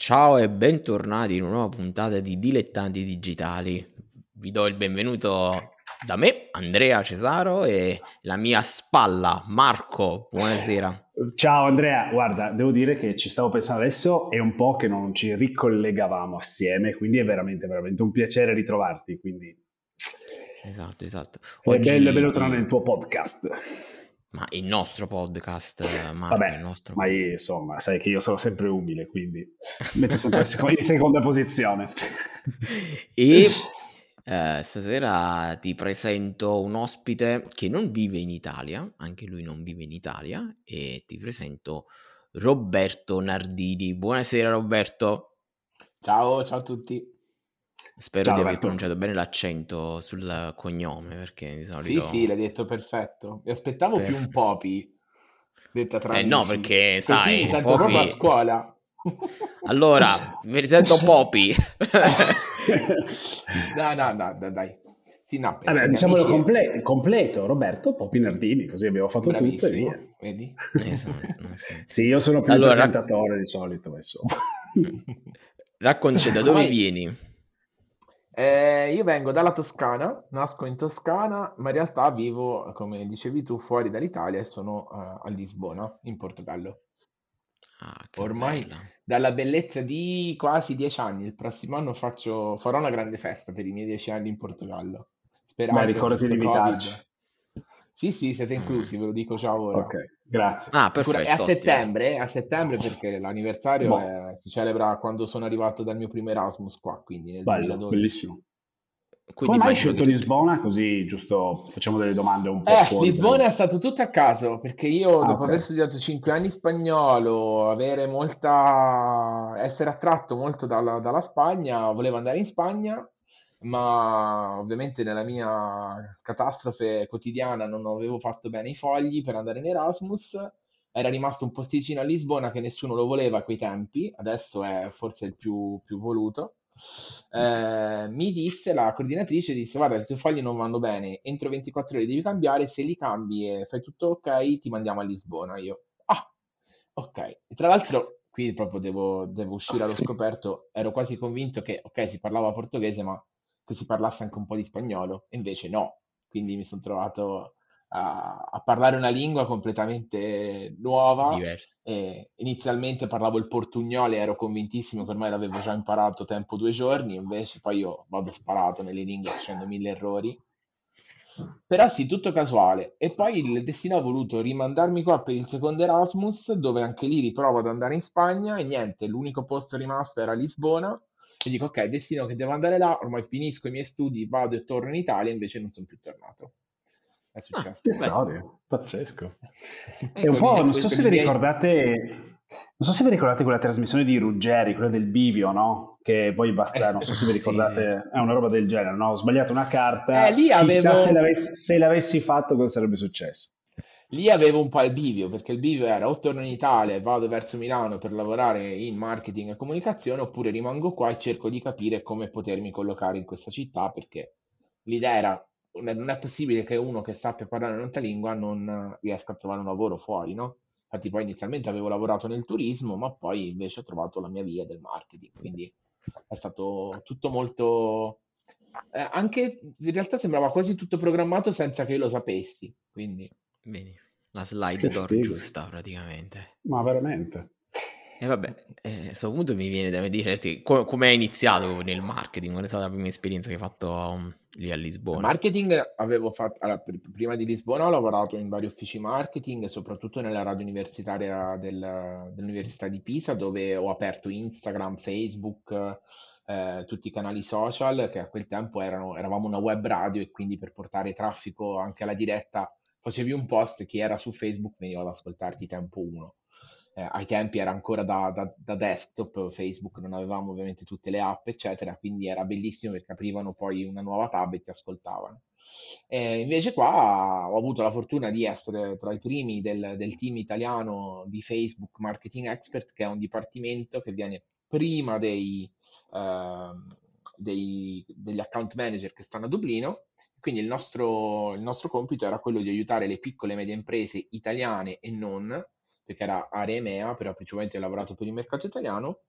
Ciao e bentornati in una nuova puntata di Dilettanti Digitali. Vi do il benvenuto da me, Andrea Cesaro, e la mia spalla, Marco. Buonasera. Ciao Andrea, guarda, devo dire che ci stavo pensando adesso, è un po' che non ci ricollegavamo assieme, quindi è veramente, veramente un piacere ritrovarti. Quindi... Esatto, esatto. Oggi... È bello, è bello tornare nel tuo podcast. Ma il nostro podcast, Marco, Vabbè, il nostro... ma io, insomma, sai che io sono sempre umile, quindi metto sempre in seconda posizione. e eh, stasera ti presento un ospite che non vive in Italia, anche lui non vive in Italia, e ti presento Roberto Nardini. Buonasera Roberto. Ciao, ciao a tutti. Spero Ciao, di aver pronunciato bene l'accento sul cognome, perché di solito... Sì, sì, l'hai detto perfetto. Mi aspettavo per... più un Popi, detta tra Eh no, perché, Così sai... mi sento Popi... proprio a scuola. Allora, mi sento Popi. no, no, no, dai. Sì, no, Vabbè, diciamolo comple- completo, Roberto Popi Nardini, così abbiamo fatto Bravissimo, tutto e via. Vedi? Esatto. sì, io sono più allora, presentatore di solito, insomma. Racconci da dove vieni? Eh, io vengo dalla Toscana, nasco in Toscana, ma in realtà vivo, come dicevi tu, fuori dall'Italia e sono uh, a Lisbona, in Portogallo. Ah, Ormai bella. dalla bellezza di quasi dieci anni, il prossimo anno faccio, farò una grande festa per i miei dieci anni in Portogallo. Sperando Beh, ricordati di invitarci. Sì, sì, siete inclusi, ve lo dico già ora. Ok, grazie. Ah, perfetto. È a settembre, a settembre perché l'anniversario boh. è, si celebra quando sono arrivato dal mio primo Erasmus qua, quindi nel Bello, 2012. bellissimo. Quindi Come hai scelto Lisbona? Così giusto facciamo delle domande un po' eh, fuori. Lisbona dai. è stato tutto a caso perché io ah, dopo okay. aver studiato 5 anni spagnolo, avere molta... essere attratto molto dalla, dalla Spagna, volevo andare in Spagna ma ovviamente nella mia catastrofe quotidiana non avevo fatto bene i fogli per andare in Erasmus. Era rimasto un posticino a Lisbona che nessuno lo voleva a quei tempi, adesso è forse il più, più voluto. Eh, mi disse la coordinatrice: disse Guarda, i tuoi fogli non vanno bene, entro 24 ore devi cambiare. Se li cambi e fai tutto ok, ti mandiamo a Lisbona. Io, ah, ok. E tra l'altro, qui proprio devo, devo uscire allo scoperto. Ero quasi convinto che, ok, si parlava portoghese, ma che si parlasse anche un po' di spagnolo, invece no. Quindi mi sono trovato a, a, parlare una lingua completamente nuova. inizialmente parlavo il portugnolo e ero convintissimo che ormai l'avevo già imparato tempo due giorni, invece poi io vado sparato nelle lingue facendo mille errori. Però sì, tutto casuale. E poi il destino ha voluto rimandarmi qua per il secondo Erasmus, dove anche lì riprovo ad andare in Spagna e niente, l'unico posto rimasto era Lisbona e dico ok, destino che devo andare là, ormai finisco i miei studi, vado e torno in Italia, invece non sono più tornato. È ah, successo. Ah, che storia, pazzesco. È un po', non so se vi ricordate... Non so se vi ricordate quella trasmissione di Ruggeri, quella del bivio, no? Che poi basta, non so se vi ricordate, sì, è una roba del genere, no? Ho sbagliato una carta, eh, lì chissà avevo... se, l'avessi, se l'avessi fatto cosa sarebbe successo. Lì avevo un po' il bivio, perché il bivio era o torno in Italia e vado verso Milano per lavorare in marketing e comunicazione, oppure rimango qua e cerco di capire come potermi collocare in questa città, perché l'idea era, non è possibile che uno che sappia parlare un'altra lingua non riesca a trovare un lavoro fuori, no? Infatti poi inizialmente avevo lavorato nel turismo, ma poi invece ho trovato la mia via del marketing, quindi è stato tutto molto... Eh, anche in realtà sembrava quasi tutto programmato senza che io lo sapessi, quindi... Vedi, la slide d'oro giusta praticamente. Ma veramente. E vabbè, eh, a questo punto mi viene da dirti co- come hai iniziato nel marketing, qual è stata la prima esperienza che hai fatto um, lì a Lisbona? Marketing avevo fatto, allora, pr- prima di Lisbona ho lavorato in vari uffici marketing, soprattutto nella radio universitaria del, dell'Università di Pisa, dove ho aperto Instagram, Facebook, eh, tutti i canali social, che a quel tempo erano, eravamo una web radio e quindi per portare traffico anche alla diretta facevi un post che era su Facebook, veniva ad ascoltarti tempo 1. Eh, ai tempi era ancora da, da, da, desktop, Facebook non avevamo ovviamente tutte le app, eccetera, quindi era bellissimo perché aprivano poi una nuova tab e ti ascoltavano. Eh, invece qua ho avuto la fortuna di essere tra i primi del, del team italiano di Facebook Marketing Expert, che è un dipartimento che viene prima dei, uh, dei, degli account manager che stanno a Dublino quindi il nostro, il nostro compito era quello di aiutare le piccole e medie imprese italiane e non, perché era area EMEA, però principalmente ho lavorato per il mercato italiano,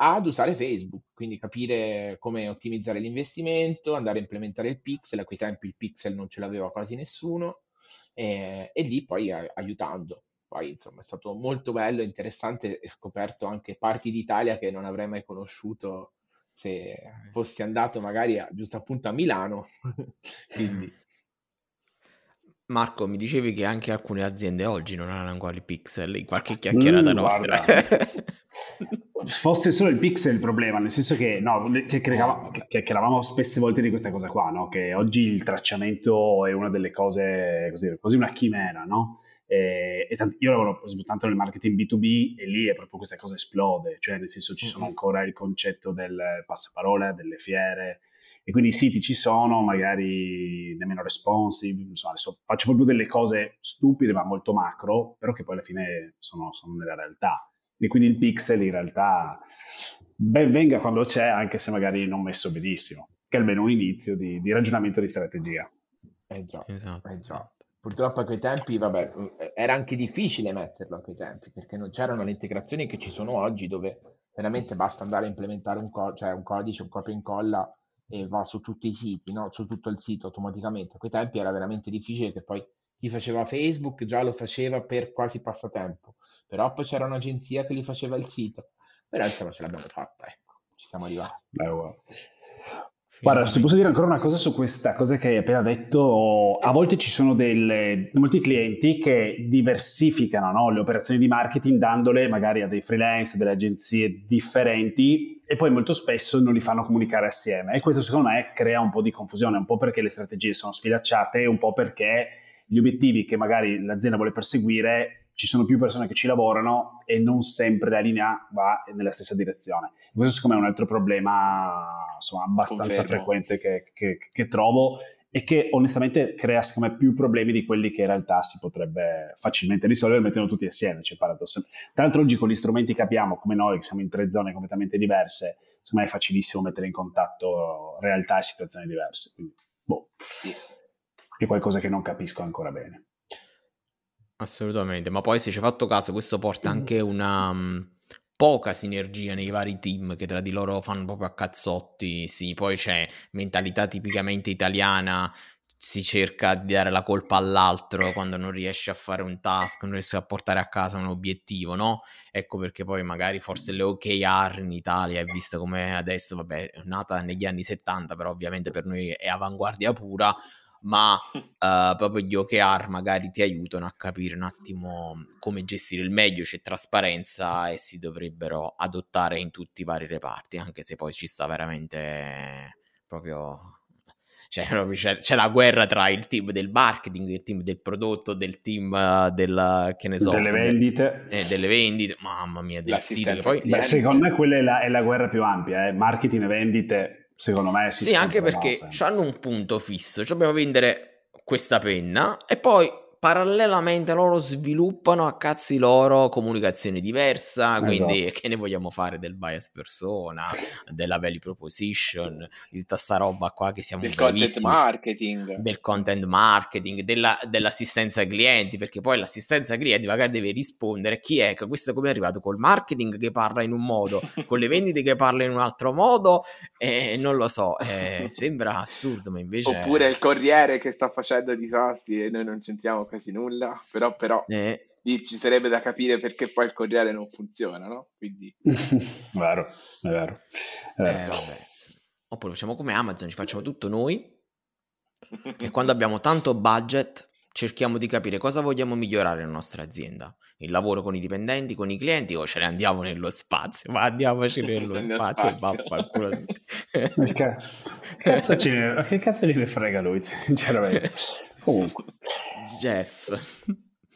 ad usare Facebook, quindi capire come ottimizzare l'investimento, andare a implementare il pixel, a quei tempi il pixel non ce l'aveva quasi nessuno, e, e lì poi aiutando. Poi insomma è stato molto bello, interessante e scoperto anche parti d'Italia che non avrei mai conosciuto se fossi andato magari a, giusto appunto a Milano. Quindi Marco, mi dicevi che anche alcune aziende oggi non hanno ancora i pixel, in qualche chiacchierata mm, nostra. Fosse solo il pixel il problema, nel senso che, no, che, chiacchieravamo, che, che spesse volte di questa cosa qua, no? che oggi il tracciamento è una delle cose, così, quasi una chimera, no? E, e tanti, io lavoro tanto nel marketing B2B e lì è proprio questa cosa esplode, cioè nel senso ci sono ancora il concetto del passaparola, delle fiere, e quindi i siti ci sono, magari nemmeno responsive, insomma, adesso faccio proprio delle cose stupide ma molto macro, però che poi alla fine sono, sono nella realtà. E quindi il pixel in realtà ben venga quando c'è, anche se magari non messo benissimo, che è almeno un inizio di, di ragionamento di strategia. Eh già, esatto. eh già. Purtroppo a quei tempi, vabbè, era anche difficile metterlo a quei tempi, perché non c'erano le integrazioni che ci sono oggi, dove veramente basta andare a implementare un, co- cioè un codice, un copia e incolla e va su tutti i siti, no? su tutto il sito automaticamente. A quei tempi era veramente difficile che poi chi faceva Facebook già lo faceva per quasi passatempo, però poi c'era un'agenzia che gli faceva il sito, però insomma ce l'abbiamo fatta, ecco, ci siamo arrivati. Beh, wow. Guarda, se posso dire ancora una cosa su questa cosa che hai appena detto, a volte ci sono delle, molti clienti che diversificano no, le operazioni di marketing dandole magari a dei freelance, delle agenzie differenti e poi molto spesso non li fanno comunicare assieme e questo secondo me crea un po' di confusione, un po' perché le strategie sono sfilacciate e un po' perché gli obiettivi che magari l'azienda vuole perseguire ci sono più persone che ci lavorano e non sempre la linea va nella stessa direzione. Questo secondo me è un altro problema insomma, abbastanza Confermo. frequente che, che, che, trovo e che onestamente crea secondo me più problemi di quelli che in realtà si potrebbe facilmente risolvere mettendo tutti assieme. Cioè, Tra l'altro oggi con gli strumenti che abbiamo, come noi, che siamo in tre zone completamente diverse, secondo me è facilissimo mettere in contatto realtà e situazioni diverse. Quindi, boh, sì. è qualcosa che non capisco ancora bene. Assolutamente, ma poi se ci hai fatto caso, questo porta anche una um, poca sinergia nei vari team che tra di loro fanno proprio a cazzotti. Sì, poi c'è mentalità tipicamente italiana, si cerca di dare la colpa all'altro quando non riesce a fare un task, non riesce a portare a casa un obiettivo, no? Ecco perché poi magari forse le OKR in Italia è vista come adesso, vabbè, è nata negli anni 70, però ovviamente per noi è avanguardia pura ma uh, proprio gli OKR magari ti aiutano a capire un attimo come gestire il meglio, c'è trasparenza e si dovrebbero adottare in tutti i vari reparti, anche se poi ci sta veramente proprio... Cioè, c'è, c'è la guerra tra il team del marketing, il team del prodotto, del team uh, del, che ne so, delle vendite. Eh, delle vendite, mamma mia, del sito. Poi... Beh, secondo me quella è la, è la guerra più ampia, eh? marketing e vendite secondo me si Sì, anche perché hanno un punto fisso, cioè dobbiamo vendere questa penna e poi parallelamente loro sviluppano a cazzi loro comunicazione diversa, esatto. quindi che ne vogliamo fare del bias persona, della value proposition, di tutta sta roba qua che siamo del content marketing, del content marketing, della, dell'assistenza ai clienti, perché poi l'assistenza ai clienti magari deve rispondere chi è, questo come è arrivato col marketing che parla in un modo, con le vendite che parla in un altro modo, e non lo so, eh, sembra assurdo, ma invece... Oppure il corriere che sta facendo disastri e noi non c'entriamo quasi nulla, però, però eh. lì ci sarebbe da capire perché poi il corriere non funziona, no? Quindi... vero, è vero. È vero. Eh, Oppure facciamo come Amazon, ci facciamo tutto noi e quando abbiamo tanto budget cerchiamo di capire cosa vogliamo migliorare nella nostra azienda. Il lavoro con i dipendenti, con i clienti o ce ne andiamo nello spazio? Ma andiamoci nello spazio, e vaffanculo. che, cazzo che cazzo ne frega lui, sinceramente. Comunque. Jeff.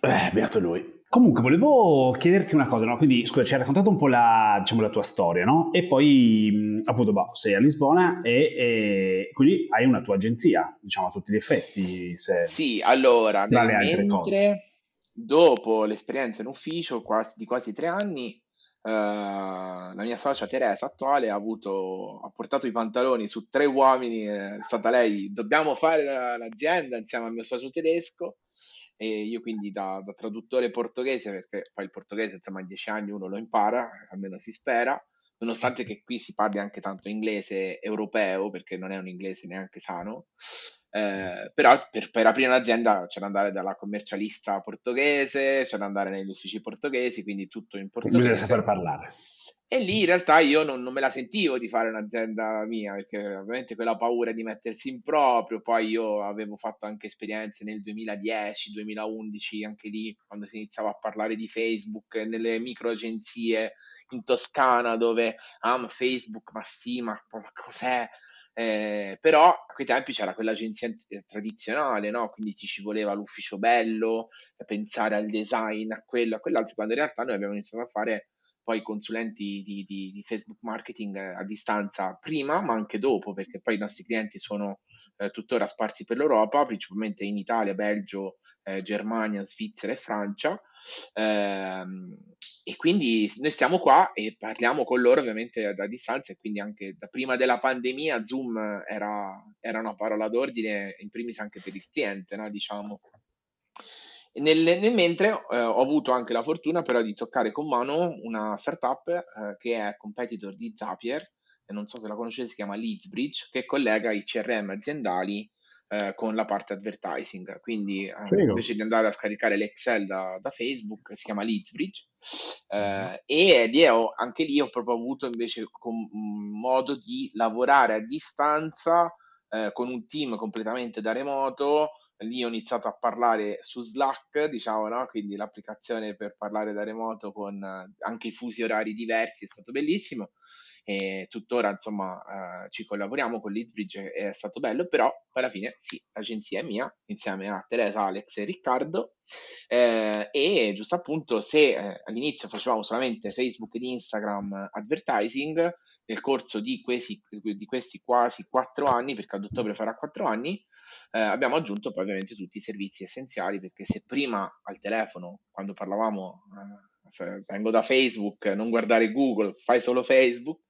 Eh, beato lui. Comunque, volevo chiederti una cosa, no? Quindi, scusa, ci hai raccontato un po' la, diciamo, la tua storia, no? E poi, appunto, boh, sei a Lisbona e, e, quindi hai una tua agenzia, diciamo, a tutti gli effetti. Se... Sì, allora, mentre dopo l'esperienza in ufficio quasi, di quasi tre anni, Uh, la mia socia Teresa attuale ha, avuto, ha portato i pantaloni su tre uomini, è stata lei, dobbiamo fare la, l'azienda insieme al mio socio tedesco e io quindi da, da, traduttore portoghese, perché poi il portoghese insomma in dieci anni uno lo impara, almeno si spera, nonostante che qui si parli anche tanto inglese europeo, perché non è un inglese neanche sano, eh, però per, per, aprire un'azienda c'è da andare dalla commercialista portoghese, c'è da andare negli uffici portoghesi, quindi tutto in portoghese. Bisogna saper parlare. E lì in realtà io non, non, me la sentivo di fare un'azienda mia, perché ovviamente quella paura di mettersi in proprio, poi io avevo fatto anche esperienze nel 2010, 2011, anche lì quando si iniziava a parlare di Facebook, nelle micro agenzie in Toscana dove, ah ma Facebook, ma sì, ma, ma cos'è? Eh, però a quei tempi c'era quell'agenzia eh, tradizionale, no? quindi ti ci voleva l'ufficio bello, pensare al design, a quello, a quell'altro, quando in realtà noi abbiamo iniziato a fare poi consulenti di, di, di Facebook marketing eh, a distanza prima, ma anche dopo, perché poi i nostri clienti sono eh, tuttora sparsi per l'Europa, principalmente in Italia, Belgio, eh, Germania, Svizzera e Francia. Eh, e quindi noi stiamo qua e parliamo con loro ovviamente da distanza e quindi anche da prima della pandemia Zoom era, era una parola d'ordine in primis anche per il cliente, no? diciamo. Nel, nel, mentre eh, ho avuto anche la fortuna però di toccare con mano una startup eh, che è competitor di Zapier, non so se la conoscete, si chiama Leadsbridge, che collega i CRM aziendali eh, con la parte advertising. Quindi eh, invece di andare a scaricare l'Excel da, da Facebook, si chiama Leadsbridge. Eh, e lì ho, anche lì ho proprio avuto invece com- modo di lavorare a distanza eh, con un team completamente da remoto. Lì ho iniziato a parlare su Slack, diciamo, no? quindi l'applicazione per parlare da remoto con eh, anche i fusi orari diversi, è stato bellissimo e tuttora insomma eh, ci collaboriamo con Leadsbridge è stato bello però alla fine sì l'agenzia è mia insieme a Teresa, Alex e Riccardo. Eh, e giusto appunto se eh, all'inizio facevamo solamente Facebook ed Instagram advertising nel corso di questi, di questi quasi quattro anni perché ad ottobre farà quattro anni eh, abbiamo aggiunto poi ovviamente tutti i servizi essenziali perché se prima al telefono quando parlavamo eh, vengo da Facebook, non guardare Google, fai solo Facebook.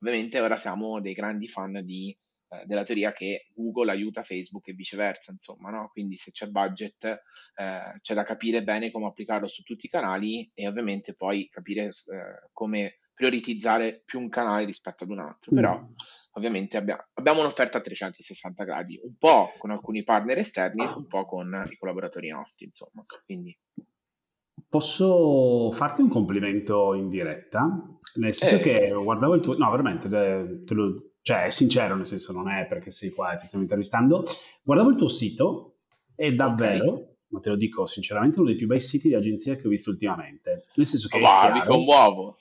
Ovviamente ora siamo dei grandi fan di, eh, della teoria che Google aiuta Facebook e viceversa, insomma, no? Quindi se c'è budget eh, c'è da capire bene come applicarlo su tutti i canali e ovviamente poi capire eh, come prioritizzare più un canale rispetto ad un altro. Mm. Però ovviamente abbia, abbiamo un'offerta a 360 gradi, un po' con alcuni partner esterni, un po' con i collaboratori nostri, insomma. Quindi Posso farti un complimento in diretta? Nel senso eh. che guardavo il tuo... No, veramente, te lo... cioè è sincero, nel senso non è perché sei qua e ti stiamo intervistando. Guardavo il tuo sito e davvero, okay. ma te lo dico sinceramente, uno dei più bei siti di agenzia che ho visto ultimamente. Nel senso che... Wow, mi commuovo!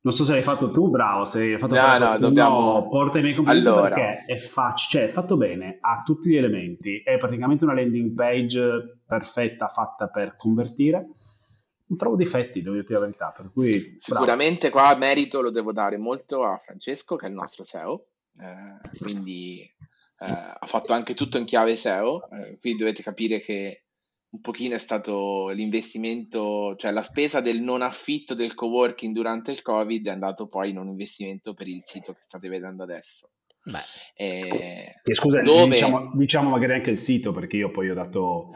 Non so se l'hai fatto tu, bravo, se l'hai fatto no, no, dobbiamo... porta i miei complimenti allora. perché è facile, cioè è fatto bene, ha tutti gli elementi, è praticamente una landing page perfetta fatta per convertire. Non trovo difetti, devo dirti la verità, cui... Sicuramente qua merito lo devo dare molto a Francesco, che è il nostro SEO, eh, quindi eh, ha fatto anche tutto in chiave SEO, eh, qui dovete capire che un pochino è stato l'investimento, cioè la spesa del non affitto del coworking durante il Covid è andato poi in un investimento per il sito che state vedendo adesso. Beh. Eh, e scusa, dove... diciamo, diciamo, magari anche il sito perché io poi ho dato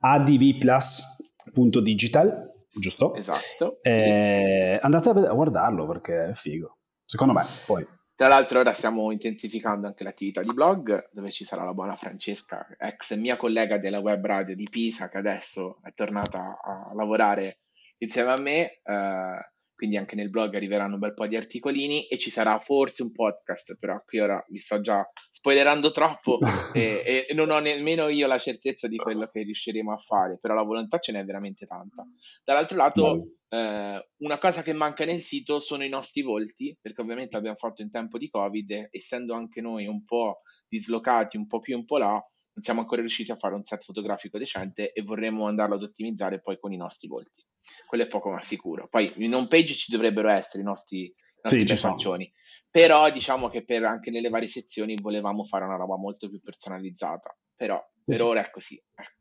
advplus.digital, giusto? Esatto. Eh, sì. Andate a guardarlo perché è figo. Secondo me, poi. Tra l'altro ora stiamo intensificando anche l'attività di blog, dove ci sarà la buona Francesca, ex mia collega della web radio di Pisa, che adesso è tornata a lavorare insieme a me. Eh, quindi anche nel blog arriveranno un bel po' di articolini e ci sarà forse un podcast, però qui ora vi sto già spoilerando troppo e, e, non ho nemmeno io la certezza di quello che riusciremo a fare, però la volontà ce n'è veramente tanta. Dall'altro lato, eh, una cosa che manca nel sito sono i nostri volti, perché ovviamente l'abbiamo fatto in tempo di Covid, essendo anche noi un po' dislocati, un po' qui, un po' là, non siamo ancora riusciti a fare un set fotografico decente e vorremmo andarlo ad ottimizzare poi con i nostri volti quello è poco ma sicuro. Poi in home page ci dovrebbero essere i nostri, i nostri sì, faccioni, però diciamo che per, anche nelle varie sezioni volevamo fare una roba molto più personalizzata, però per sì. ora è così, ecco.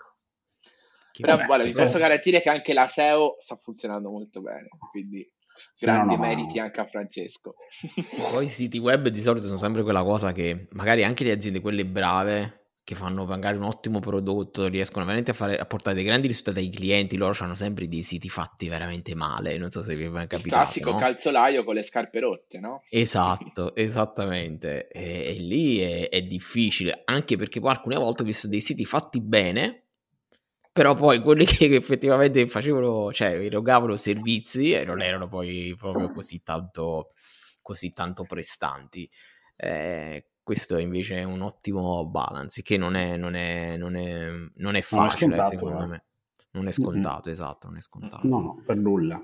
Però vabbè, guarda, vi posso garantire che anche la SEO sta funzionando molto bene, quindi grandi no, no, meriti no. anche a Francesco. Poi i siti web di solito sono sempre quella cosa che magari anche le aziende, quelle brave, che fanno magari un ottimo prodotto, riescono veramente a, fare, a portare dei grandi risultati ai clienti, loro hanno sempre dei siti fatti veramente male, non so se vi è mai capitato. Il classico no? calzolaio con le scarpe rotte, no? Esatto, esattamente, e, e lì è, è, difficile, anche perché poi alcune volte ho visto dei siti fatti bene, però poi quelli che effettivamente facevano, cioè erogavano servizi e non erano poi proprio così tanto, così tanto prestanti. Eh, questo invece è un ottimo balance che non è, non è, non è, non è facile scontato, secondo eh. me. Non è scontato, mm-hmm. esatto, non è scontato. No, no, per nulla.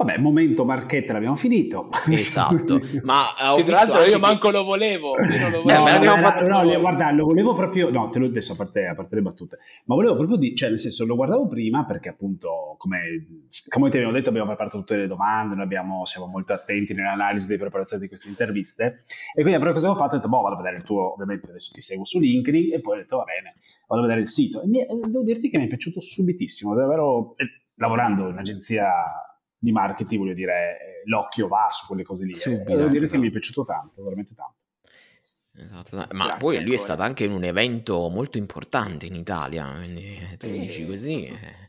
Vabbè, momento marchetta l'abbiamo finito. Esatto, ma che tra l'altro io manco lo volevo. Io non lo volevo. No, no, fatto... no, guarda, lo volevo proprio, no, te l'ho adesso a parte, a parte le battute, ma volevo proprio dire, cioè nel senso lo guardavo prima perché appunto, come, come ti abbiamo detto, abbiamo preparato tutte le domande, abbiamo, siamo molto attenti nell'analisi delle preparazioni di queste interviste e quindi la prima cosa che ho fatto è detto, boh, vado a vedere il tuo, ovviamente adesso ti seguo su LinkedIn e poi ho detto, va bene, vado a vedere il sito e mi, devo dirti che mi è piaciuto subitissimo, davvero, eh, lavorando in un'agenzia di marketing, voglio dire, eh, l'occhio va su quelle cose lì. Subito, eh. Devo dire esatto. che mi è piaciuto tanto, veramente tanto. Esatto, ma Grazie poi lui ancora. è stato anche in un evento molto importante in Italia, quindi tu e... dici così... Eh.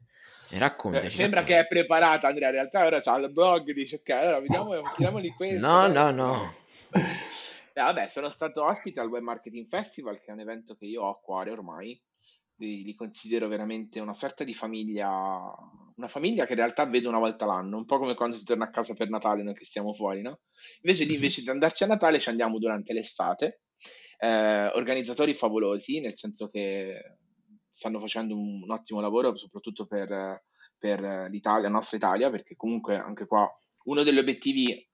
E raccontaci. Sembra che è preparata Andrea, in realtà ora c'ha il blog, dice ok, allora vediamo, chiediamogli questo. No, no, no. Eh, vabbè, sono stato ospite al Web Marketing Festival, che è un evento che io ho a cuore ormai, li, li, considero veramente una sorta di famiglia, una famiglia che in realtà vedo una volta l'anno, un po' come quando si torna a casa per Natale noi che stiamo fuori, no? Invece di, invece di andarci a Natale ci andiamo durante l'estate, eh, organizzatori favolosi, nel senso che stanno facendo un, un ottimo lavoro soprattutto per, per l'Italia, la nostra Italia, perché comunque anche qua uno degli obiettivi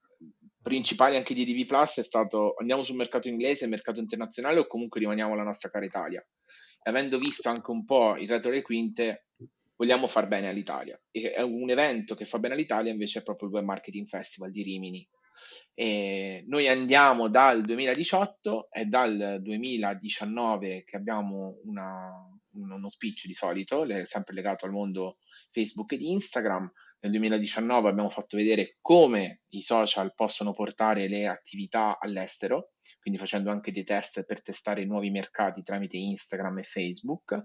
principali anche di DV Plus è stato andiamo sul mercato inglese, mercato internazionale o comunque rimaniamo alla nostra cara Italia avendo visto anche un po' il retro le quinte, vogliamo far bene all'Italia. E è un evento che fa bene all'Italia invece è proprio il Web Marketing Festival di Rimini. E noi andiamo dal 2018 e dal 2019 che abbiamo una, uno speech di solito, sempre legato al mondo Facebook ed Instagram. Nel 2019 abbiamo fatto vedere come i social possono portare le attività all'estero quindi facendo anche dei test per testare nuovi mercati tramite Instagram e Facebook.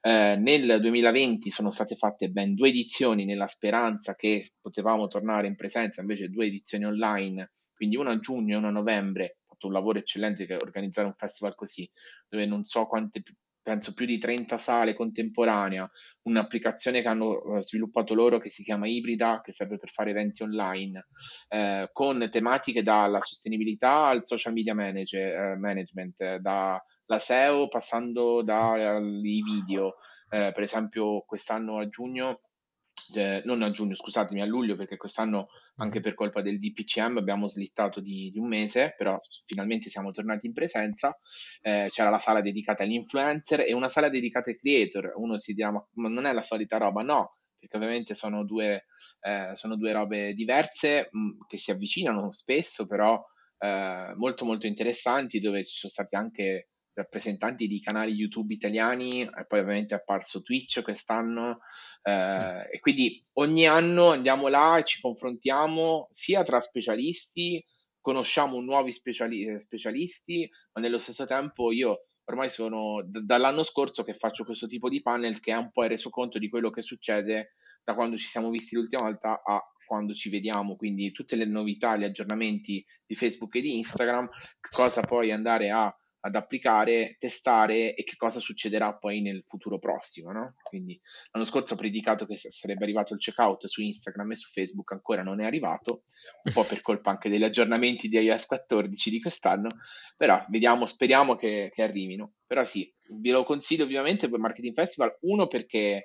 Eh, nel 2020 sono state fatte ben due edizioni nella speranza che potevamo tornare in presenza, invece due edizioni online, quindi una a giugno e una a novembre. Un lavoro eccellente che organizzare un festival così, dove non so quante penso più di 30 sale contemporanea, un'applicazione che hanno eh, sviluppato loro che si chiama Ibrida, che serve per fare eventi online, eh, con tematiche dalla sostenibilità al social media manager, eh, management, dalla SEO passando dai video. Eh, per esempio, quest'anno a giugno eh, non a giugno, scusatemi, a luglio, perché quest'anno anche per colpa del DPCM abbiamo slittato di, di un mese, però finalmente siamo tornati in presenza. Eh, c'era la sala dedicata agli influencer e una sala dedicata ai creator. Uno si dirà, ma, ma non è la solita roba? No, perché ovviamente sono due, eh, sono due robe diverse mh, mm, che si avvicinano spesso, però eh, molto molto interessanti, dove ci sono stati anche rappresentanti di canali YouTube italiani e poi ovviamente è apparso Twitch quest'anno eh, e quindi ogni anno andiamo là e ci confrontiamo sia tra specialisti, conosciamo nuovi speciali- specialisti, ma nello stesso tempo io ormai sono d- dall'anno scorso che faccio questo tipo di panel che è un po' il resoconto di quello che succede da quando ci siamo visti l'ultima volta a quando ci vediamo, quindi tutte le novità, gli aggiornamenti di Facebook e di Instagram, cosa poi andare a ad applicare, testare e che cosa succederà poi nel futuro prossimo. No? Quindi l'anno scorso ho predicato che sarebbe arrivato il checkout su Instagram e su Facebook, ancora non è arrivato, un po' per colpa anche degli aggiornamenti di iOS 14 di quest'anno, però vediamo, speriamo che, che arrivino. Però sì, ve lo consiglio ovviamente per Marketing Festival, uno perché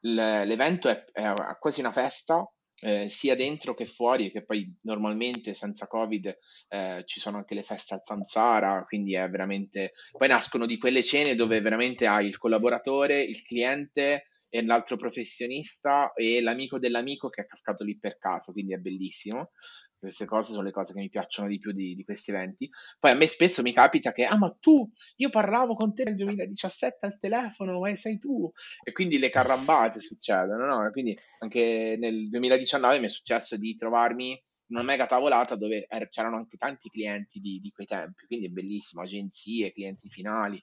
l'evento è, è quasi una festa, eh, sia dentro che fuori, che poi normalmente senza Covid eh, ci sono anche le feste al Zanzara, quindi è veramente... Poi nascono di quelle cene dove veramente hai il collaboratore, il cliente e l'altro professionista e l'amico dell'amico che è cascato lì per caso, quindi è bellissimo. Queste cose sono le cose che mi piacciono di più di, di, questi eventi. Poi a me spesso mi capita che, ah, ma tu, io parlavo con te nel 2017 al telefono, ma sei tu. E quindi le carrambate succedono, no? Quindi anche nel 2019 mi è successo di trovarmi una mega tavolata dove er- c'erano anche tanti clienti di, di, quei tempi, quindi è bellissimo, agenzie, clienti finali.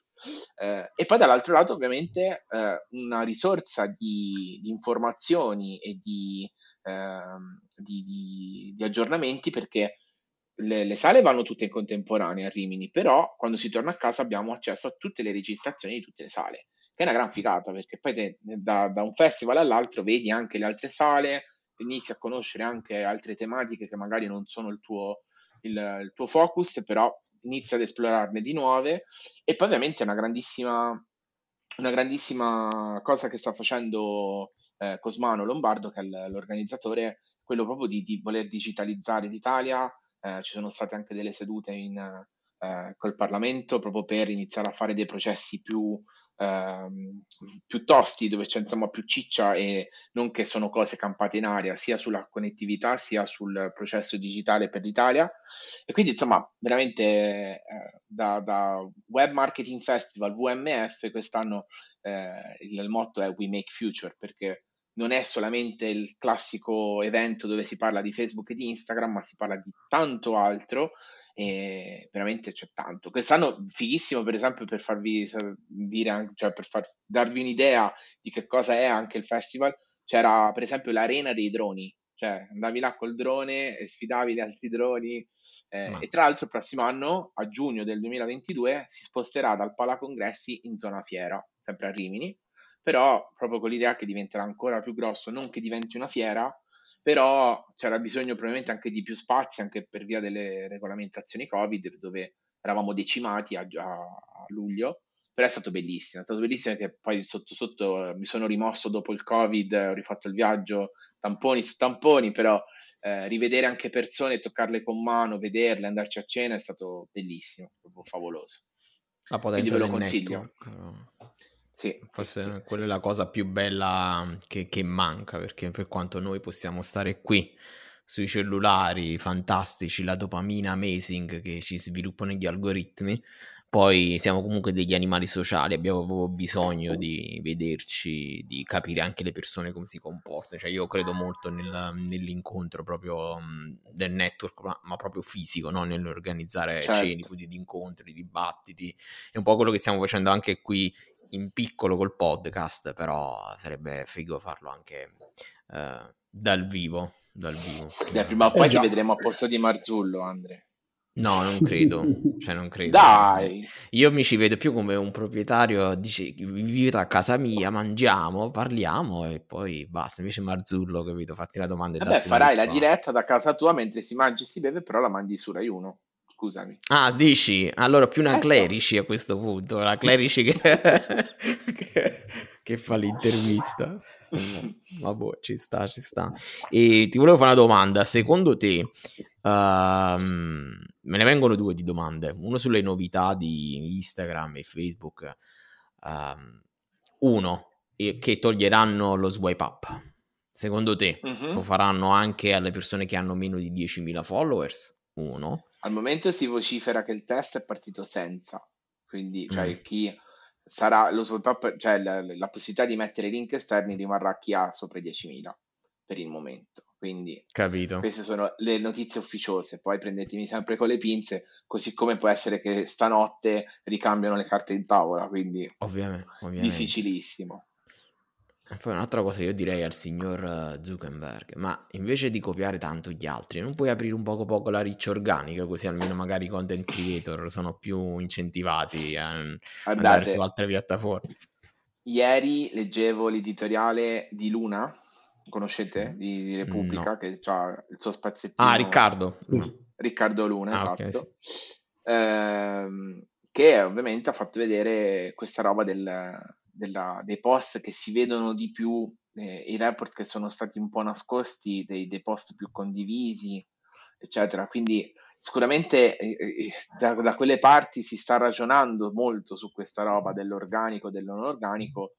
Eh, e poi dall'altro lato ovviamente eh, una risorsa di, di informazioni e di, ehm, di, aggiornamenti perché le, le, sale vanno tutte in contemporanea a Rimini, però quando si torna a casa abbiamo accesso a tutte le registrazioni di tutte le sale, che è una gran figata perché poi te, da, da un festival all'altro vedi anche le altre sale, inizi a conoscere anche altre tematiche che magari non sono il tuo, il, il tuo focus, però inizi ad esplorarne di nuove e poi ovviamente è una grandissima, una grandissima cosa che sta facendo eh, Cosmano Lombardo, che è l'organizzatore, quello proprio di, di voler digitalizzare l'Italia. Eh, ci sono state anche delle sedute in, eh, col Parlamento proprio per iniziare a fare dei processi più ehm, più tosti, dove c'è insomma più ciccia e non che sono cose campate in aria, sia sulla connettività sia sul processo digitale per l'Italia. E quindi insomma, veramente eh, da, da, Web Marketing Festival, WMF, quest'anno eh, il, il motto è We Make Future, perché non è solamente il classico evento dove si parla di Facebook e di Instagram, ma si parla di tanto altro e veramente c'è tanto. Quest'anno fighissimo, per esempio, per farvi dire, cioè per far, darvi un'idea di che cosa è anche il festival, c'era per esempio l'arena dei droni, cioè andavi là col drone e sfidavi gli altri droni. Eh, e tra l'altro il prossimo anno, a giugno del 2022, si sposterà dal Palacongressi in zona fiera, sempre a Rimini, però proprio con l'idea che diventerà ancora più grosso, non che diventi una fiera, però c'era bisogno probabilmente anche di più spazi, anche per via delle regolamentazioni Covid, dove eravamo decimati a, a luglio, però è stato bellissimo, è stato bellissimo che poi sotto sotto eh, mi sono rimosso dopo il Covid, ho rifatto il viaggio, tamponi su tamponi, però eh, rivedere anche persone, toccarle con mano, vederle, andarci a cena è stato bellissimo, proprio favoloso. La potenza Quindi ve lo consiglio. Network. Sì, Forse sì, quella sì. è la cosa più bella che, che, manca, perché per quanto noi possiamo stare qui sui cellulari fantastici, la dopamina amazing che ci sviluppano gli algoritmi, poi siamo comunque degli animali sociali, abbiamo proprio bisogno di vederci, di capire anche le persone come si comportano. Cioè, io credo molto nel, nell'incontro proprio del network, ma, ma proprio fisico, no? nell'organizzare certo. cene, di incontri, dibattiti. È un po' quello che stiamo facendo anche qui in piccolo col podcast, però sarebbe figo farlo anche uh, dal vivo. Dal vivo. Beh, prima o poi eh, ti vedremo a posto di Marzullo, Andre. No, non credo, cioè non credo. Dai! Io mi ci vedo più come un proprietario, dice, vivete a casa mia, mangiamo, parliamo e poi basta. Invece Marzullo, capito, fatti la domanda. Vabbè, farai la diretta da casa tua mentre si mangia e si beve, però la mandi su Rai 1 scusami. Ah, dici? Allora più una certo. Clerici a questo punto, la Clerici che, che, che fa l'intervista. Vabbè, ci sta, ci sta. E ti volevo fare una domanda. Secondo te, uh, me ne vengono due di domande. Uno sulle novità di Instagram e Facebook. Um, uno, che toglieranno lo swipe up. Secondo te, uh-huh. lo faranno anche alle persone che hanno meno di 10.000 followers? Uno. Al momento si vocifera che il test è partito senza, quindi cioè, mm. chi sarà lo up, cioè la, la, possibilità di mettere link esterni rimarrà a chi ha sopra i 10.000 per il momento. Quindi Capito. queste sono le notizie ufficiose, poi prendetemi sempre con le pinze, così come può essere che stanotte ricambiano le carte in tavola, quindi ovviamente, ovviamente. difficilissimo. E poi un'altra cosa io direi al signor eh, Zuckerberg, ma invece di copiare tanto gli altri, non puoi aprire un poco poco la riccia organica, così almeno magari i content creator sono più incentivati a Guardate, andare su altre piattaforme. Ieri leggevo l'editoriale di Luna, conoscete, sì. di, di, Repubblica, no. che ha il suo spaziettino. Ah, Riccardo. Sì. Riccardo Luna, ah, esatto. Okay, sì. ehm, che ovviamente ha fatto vedere questa roba del della, dei post che si vedono di più, eh, i report che sono stati un po' nascosti, dei, dei post più condivisi, eccetera. Quindi sicuramente eh, eh, da, da, quelle parti si sta ragionando molto su questa roba dell'organico, del non organico,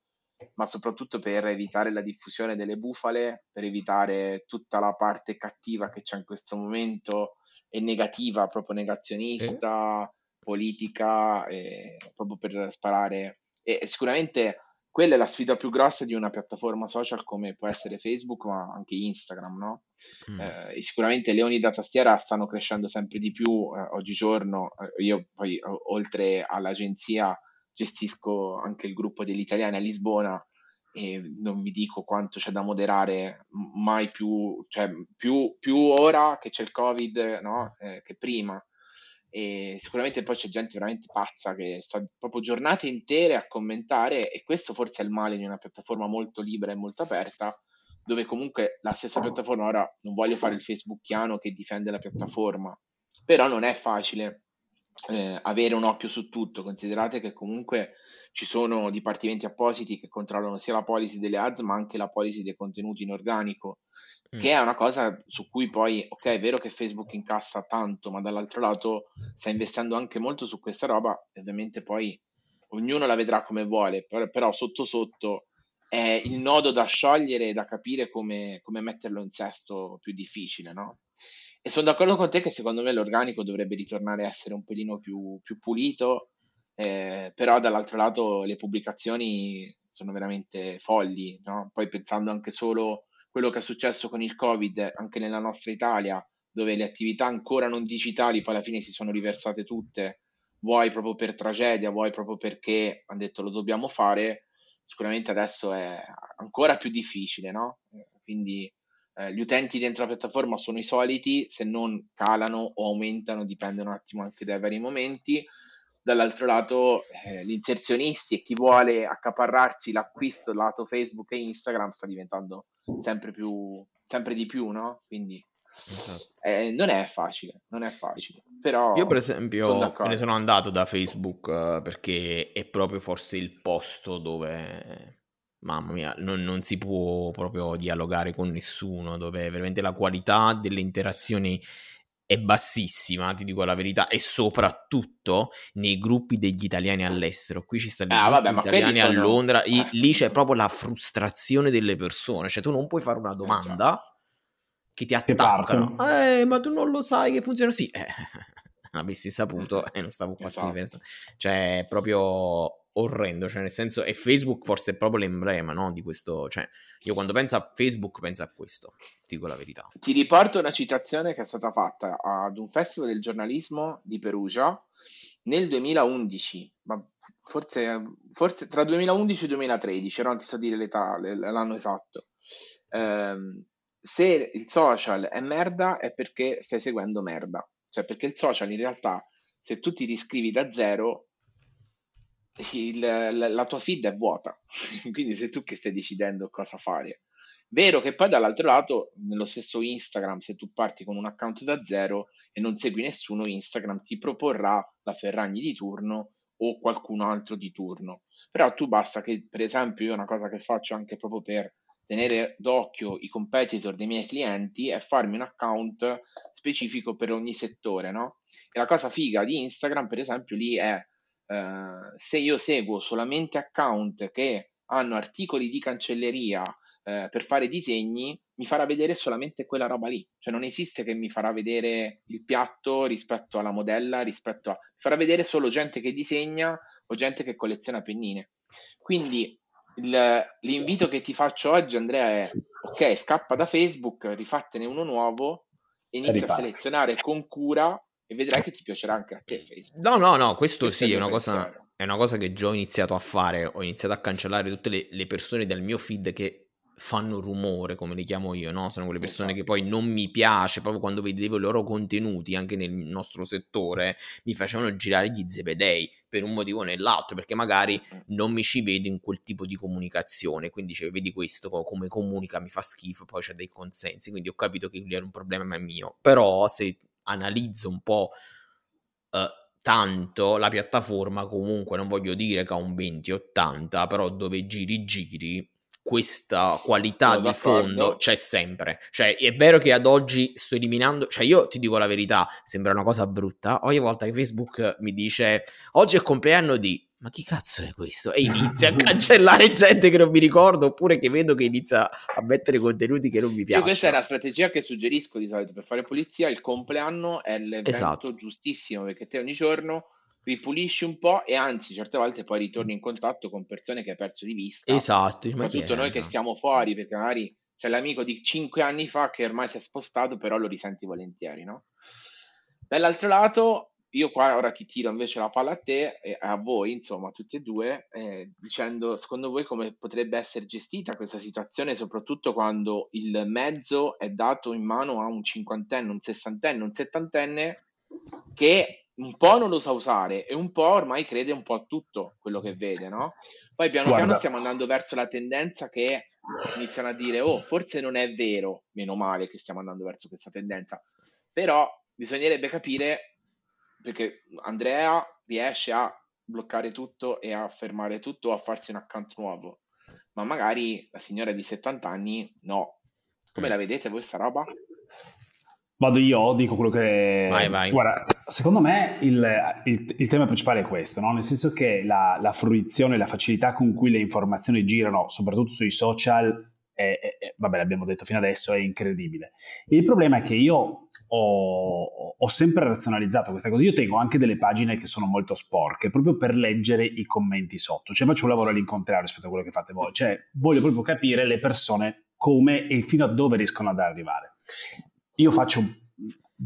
ma soprattutto per evitare la diffusione delle bufale, per evitare tutta la parte cattiva che c'è in questo momento e negativa, proprio negazionista, eh. politica, proprio per sparare e sicuramente quella è la sfida più grossa di una piattaforma social come può essere Facebook, ma anche Instagram, no? Mm. Eh, sicuramente i leoni da tastiera stanno crescendo sempre di più eh, oggigiorno. Eh, io poi, oltre all'agenzia, gestisco anche il gruppo degli italiani a Lisbona e non vi dico quanto c'è da moderare, mai più, cioè più, più ora che c'è il Covid, no? Eh, che prima e sicuramente poi c'è gente veramente pazza che sta proprio giornate intere a commentare e questo forse è il male di una piattaforma molto libera e molto aperta dove comunque la stessa piattaforma, ora non voglio fare il facebookiano che difende la piattaforma, però non è facile eh, avere un occhio su tutto, considerate che comunque ci sono dipartimenti appositi che controllano sia la policy delle ads ma anche la policy dei contenuti in organico Mm. che è una cosa su cui poi, ok, è vero che Facebook incassa tanto, ma dall'altro lato sta investendo anche molto su questa roba, ovviamente poi ognuno la vedrà come vuole, però, però sotto sotto è il nodo da sciogliere e da capire come, come metterlo in sesto più difficile, no? E sono d'accordo con te che secondo me l'organico dovrebbe ritornare a essere un pelino più, più pulito, eh, però dall'altro lato le pubblicazioni sono veramente folli, no? Poi pensando anche solo quello che è successo con il Covid anche nella nostra Italia, dove le attività ancora non digitali poi alla fine si sono riversate tutte, vuoi proprio per tragedia, vuoi proprio perché hanno detto lo dobbiamo fare, sicuramente adesso è ancora più difficile, no? Quindi eh, gli utenti dentro la piattaforma sono i soliti, se non calano o aumentano, dipende un attimo anche dai vari momenti dall'altro lato eh, gli inserzionisti e chi vuole accaparrarci l'acquisto lato Facebook e Instagram sta diventando sempre più sempre di più, no? Quindi esatto. eh, non è facile, non è facile. Però io per esempio me ne sono andato da Facebook uh, perché è proprio forse il posto dove mamma mia, non, non, si può proprio dialogare con nessuno, dove veramente la qualità delle interazioni è bassissima, ti dico la verità, e soprattutto nei gruppi degli italiani all'estero. Qui ci stanno ah, gli italiani a Londra, e lì c'è proprio la frustrazione delle persone, cioè tu non puoi fare una eh, domanda eh, che ti attaccano. Che eh, ma tu non lo sai che funziona sì. Eh, avessi saputo e eh, non stavo qua esatto. a scrivere. Cioè, è proprio orrendo, cioè nel senso, e Facebook forse è proprio l'emblema, no, di questo, cioè, io quando penso a Facebook penso a questo, dico la verità. Ti riporto una citazione che è stata fatta ad un festival del giornalismo di Perugia nel 2011, ma forse, forse tra 2011 e 2013, non ti so dire l'età, l'anno esatto. Eh, se il social è merda è perché stai seguendo merda, cioè perché il social in realtà se tu ti riscrivi da zero il, la, la, tua feed è vuota, quindi sei tu che stai decidendo cosa fare. Vero che poi dall'altro lato, nello stesso Instagram, se tu parti con un account da zero e non segui nessuno, Instagram ti proporrà la Ferragni di turno o qualcun altro di turno. Però tu basta che, per esempio, io una cosa che faccio anche proprio per tenere d'occhio i competitor dei miei clienti è farmi un account specifico per ogni settore, no? E la cosa figa di Instagram, per esempio, lì è eh, se io seguo solamente account che hanno articoli di cancelleria eh, per fare disegni, mi farà vedere solamente quella roba lì. Cioè non esiste che mi farà vedere il piatto rispetto alla modella, rispetto a... Mi farà vedere solo gente che disegna o gente che colleziona pennine. Quindi il, l'invito che ti faccio oggi, Andrea, è ok, scappa da Facebook, rifattene uno nuovo e inizia a selezionare con cura e vedrai che ti piacerà anche a te Facebook. No, no, no, questo, questo sì, è una, cosa, è una, cosa, che già ho iniziato a fare, ho iniziato a cancellare tutte le, le, persone del mio feed che fanno rumore, come le chiamo io, no? Sono quelle persone esatto. che poi non mi piace, proprio quando vedevo i loro contenuti, anche nel nostro settore, mi facevano girare gli zebedei per un motivo o nell'altro, perché magari non mi ci vedo in quel tipo di comunicazione, quindi cioè, vedi questo come comunica, mi fa schifo, poi c'è dei consensi, quindi ho capito che lì era un problema mio, però se analizzo un po' uh, tanto la piattaforma comunque non voglio dire che ha un 20-80 però dove giri giri questa qualità di fondo c'è sempre. Cioè, è vero che ad oggi sto eliminando, cioè io ti dico la verità, sembra una cosa brutta, ogni volta che Facebook mi dice oggi è compleanno di ma chi cazzo è questo? E inizia a cancellare gente che non mi ricordo oppure che vedo che inizia a mettere contenuti che non mi piacciono. Io questa è la strategia che suggerisco di solito per fare pulizia. Il compleanno è l'evento esatto. giustissimo perché te ogni giorno ripulisci un po' e anzi certe volte poi ritorni in contatto con persone che hai perso di vista. Esatto, soprattutto noi che stiamo fuori, perché magari c'è l'amico di cinque anni fa che ormai si è spostato, però lo risenti volentieri, no? Dall'altro lato, io qua ora ti tiro invece la palla a te e a voi, insomma, tutti e due, eh, dicendo secondo voi come potrebbe essere gestita questa situazione, soprattutto quando il mezzo è dato in mano a un cinquantenne, un sessantenne, un settantenne che un po' non lo sa usare e un po' ormai crede un po' a tutto quello che vede, no? Poi piano Guarda. piano stiamo andando verso la tendenza che iniziano a dire, oh, forse non è vero, meno male che stiamo andando verso questa tendenza, però bisognerebbe capire perché Andrea riesce a bloccare tutto e a fermare tutto o a farsi un account nuovo, ma magari la signora di 70 anni no. Come la vedete voi sta roba? Vado io, dico quello che... Vai, vai. Guarda, secondo me il, il, il, tema principale è questo, no? nel senso che la, la fruizione, la facilità con cui le informazioni girano, soprattutto sui social, è, è, vabbè, l'abbiamo detto fino adesso, è incredibile. Il problema è che io ho, ho, sempre razionalizzato questa cosa. Io tengo anche delle pagine che sono molto sporche, proprio per leggere i commenti sotto. Cioè faccio un lavoro all'incontrario rispetto a quello che fate voi. Cioè voglio proprio capire le persone come e fino a dove riescono ad arrivare. Io faccio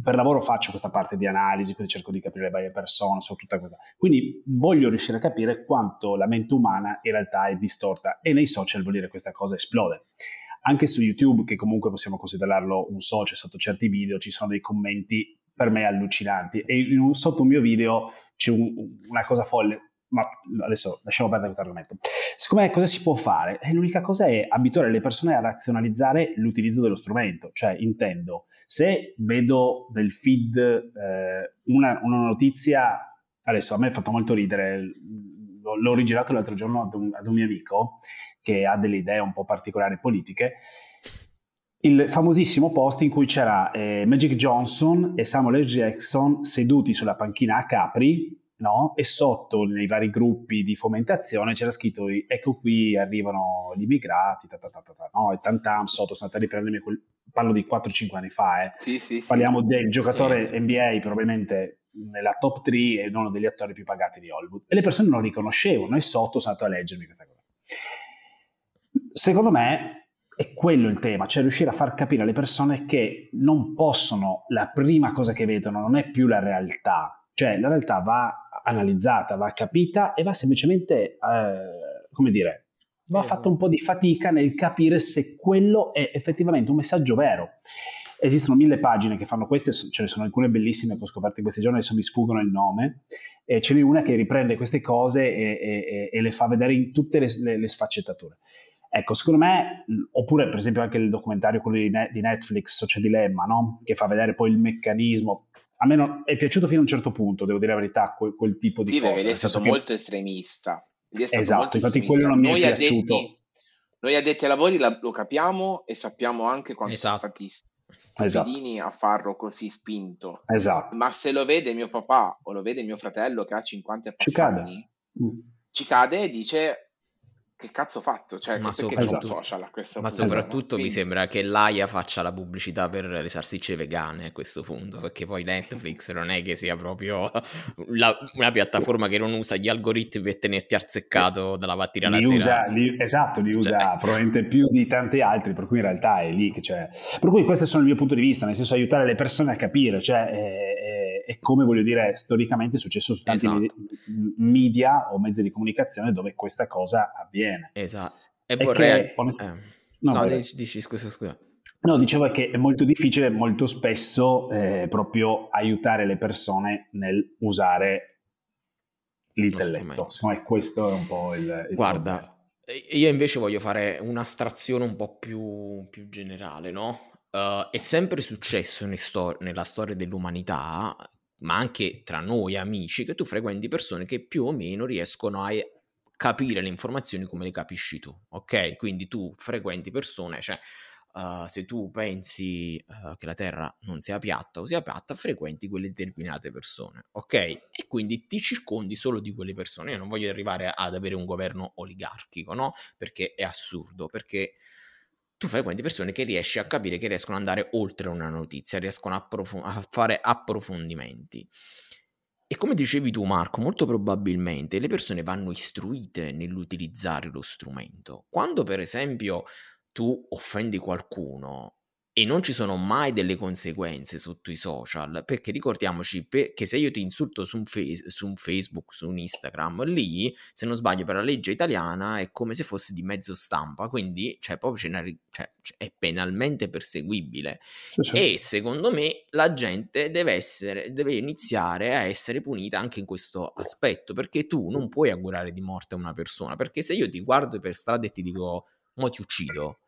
per lavoro faccio questa parte di analisi, quindi cerco di capire le varie persone, so tutta questa. Quindi voglio riuscire a capire quanto la mente umana in realtà è distorta e nei social vuol dire questa cosa esplode. Anche su YouTube, che comunque possiamo considerarlo un social, sotto certi video ci sono dei commenti per me allucinanti e in, sotto un mio video c'è un, una cosa folle, ma adesso lasciamo perdere questo argomento. Secondo me cosa si può fare? Eh, l'unica cosa è abituare le persone a razionalizzare l'utilizzo dello strumento, cioè intendo se vedo del feed eh, una, una, notizia, adesso a me ha fatto molto ridere, l'ho rigirato l'altro giorno ad un, ad un mio amico che ha delle idee un po' particolari politiche, il famosissimo post in cui c'era eh, Magic Johnson e Samuel L. Jackson seduti sulla panchina a Capri no? e sotto nei vari gruppi di fomentazione c'era scritto ecco qui arrivano gli immigrati, ta ta ta ta, no? e tantam sotto sono andati a prendermi quel... parlo di 4-5 anni fa, eh. sì, sì, parliamo sì. del giocatore NBA probabilmente nella top 3 e uno degli attori più pagati di Hollywood e le persone non riconoscevano e sotto sono andato a leggermi questa cosa. Secondo me è quello il tema, cioè riuscire a far capire alle persone che non possono, la prima cosa che vedono non è più la realtà, cioè la realtà va analizzata, va capita e va semplicemente, eh, come dire, va esatto. fatto un po' di fatica nel capire se quello è effettivamente un messaggio vero. Esistono mille pagine che fanno queste, ce ne sono alcune bellissime che ho scoperto in questi giorni, adesso mi sfuggono il nome, e ce n'è una che riprende queste cose e, e, e le fa vedere in tutte le, le, le, sfaccettature. Ecco, secondo me, oppure per esempio anche il documentario quello di, di Netflix, Social Dilemma, no? che fa vedere poi il meccanismo, a me non, è piaciuto fino a un certo punto, devo dire la verità, quel, quel tipo di sì, cosa. Sì, è stato molto estremista. Esatto, molto infatti quello non mi noi è piaciuto. Addetti, noi addetti ai lavori la, lo capiamo e sappiamo anche quanto esatto. sono stati stupidini esatto. a farlo così spinto. Esatto. Ma se lo vede mio papà o lo vede mio fratello che ha 50 ci cade. anni, mm. ci cade e dice che cazzo ho fatto? Cioè, ma, soprattutto, social a questo ma punto? soprattutto Quindi... mi sembra che l'AIA faccia la pubblicità per le salsicce vegane a questo punto, perché poi Netflix non è che sia proprio la, una piattaforma che non usa gli algoritmi per tenerti arzeccato dalla mattina alla li sera. li, esatto, li usa cioè. probabilmente più di tanti altri, per cui in realtà è lì che c'è. Per cui questo è il mio punto di vista, nel senso aiutare le persone a capire, cioè... Eh, e come voglio dire storicamente è successo su tanti esatto. media o mezzi di comunicazione dove questa cosa avviene. Esatto. E, e vorrei... Che, onest... eh. No, no dici, dici, scusa, scusa. No, dicevo che è molto difficile molto spesso eh, proprio aiutare le persone nel usare l'intelletto. Secondo me questo è un po' il... il Guarda, problema. io invece voglio fare un'astrazione un po' più, più generale, no? Uh, è sempre successo stor- nella storia dell'umanità ma anche tra noi amici, che tu frequenti persone che più o meno riescono a capire le informazioni come le capisci tu, ok? Quindi tu frequenti persone, cioè uh, se tu pensi uh, che la Terra non sia piatta o sia piatta, frequenti quelle determinate persone, ok? E quindi ti circondi solo di quelle persone. Io non voglio arrivare ad avere un governo oligarchico, no? Perché è assurdo, perché tu frequenti persone che riesci a capire che riescono ad andare oltre una notizia, riescono a, approf- a fare approfondimenti. e come dicevi tu Marco, molto probabilmente le persone vanno istruite nell'utilizzare lo strumento. Quando per esempio tu offendi qualcuno e non ci sono mai delle conseguenze sotto i social, perché ricordiamoci che se io ti insulto su un, face, su un, Facebook, su un Instagram, lì, se non sbaglio, per la legge italiana è come se fosse di mezzo stampa, quindi cioè, proprio cioè, è penalmente perseguibile. Sì. E secondo me la gente deve, essere, deve iniziare a essere punita anche in questo aspetto, perché tu non puoi augurare di morte a una persona, perché se io ti guardo per strada e ti dico, mo ti uccido,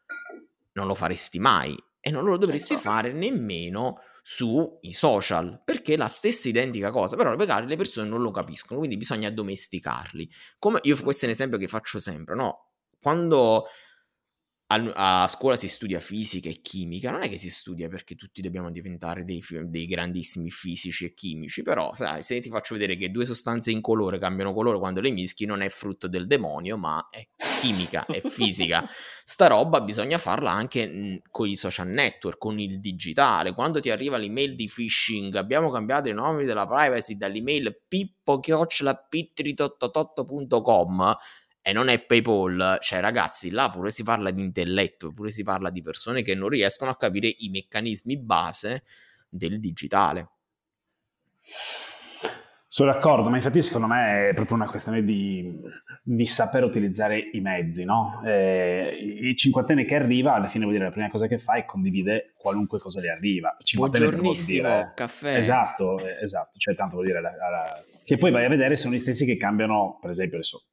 non lo faresti mai e non lo dovresti certo. fare nemmeno sui social, perché è la stessa identica cosa, però magari le persone non lo capiscono, quindi bisogna addomesticarli. Come io questo è un esempio che faccio sempre, no? Quando a, a, scuola si studia fisica e chimica, non è che si studia perché tutti dobbiamo diventare dei, dei, grandissimi fisici e chimici, però sai, se ti faccio vedere che due sostanze in colore cambiano colore quando le mischi, non è frutto del demonio, ma è chimica, è fisica. Sta roba bisogna farla anche mh, con i social network, con il digitale. Quando ti arriva l'email di phishing, abbiamo cambiato i nomi della privacy dall'email pippo-pittritotto.com e non è PayPal, cioè ragazzi, là pure si parla di intelletto, pure si parla di persone che non riescono a capire i meccanismi base del digitale. Sono d'accordo, ma infatti secondo me è proprio una questione di, di saper utilizzare i mezzi, no? Eh, il cinquantenne che arriva, alla fine vuol dire la prima cosa che fa è condivide qualunque cosa gli arriva. Buongiornissimo, dire, caffè. Esatto, eh, esatto, cioè tanto vuol dire la, la, che poi vai a vedere sono gli stessi che cambiano, per esempio adesso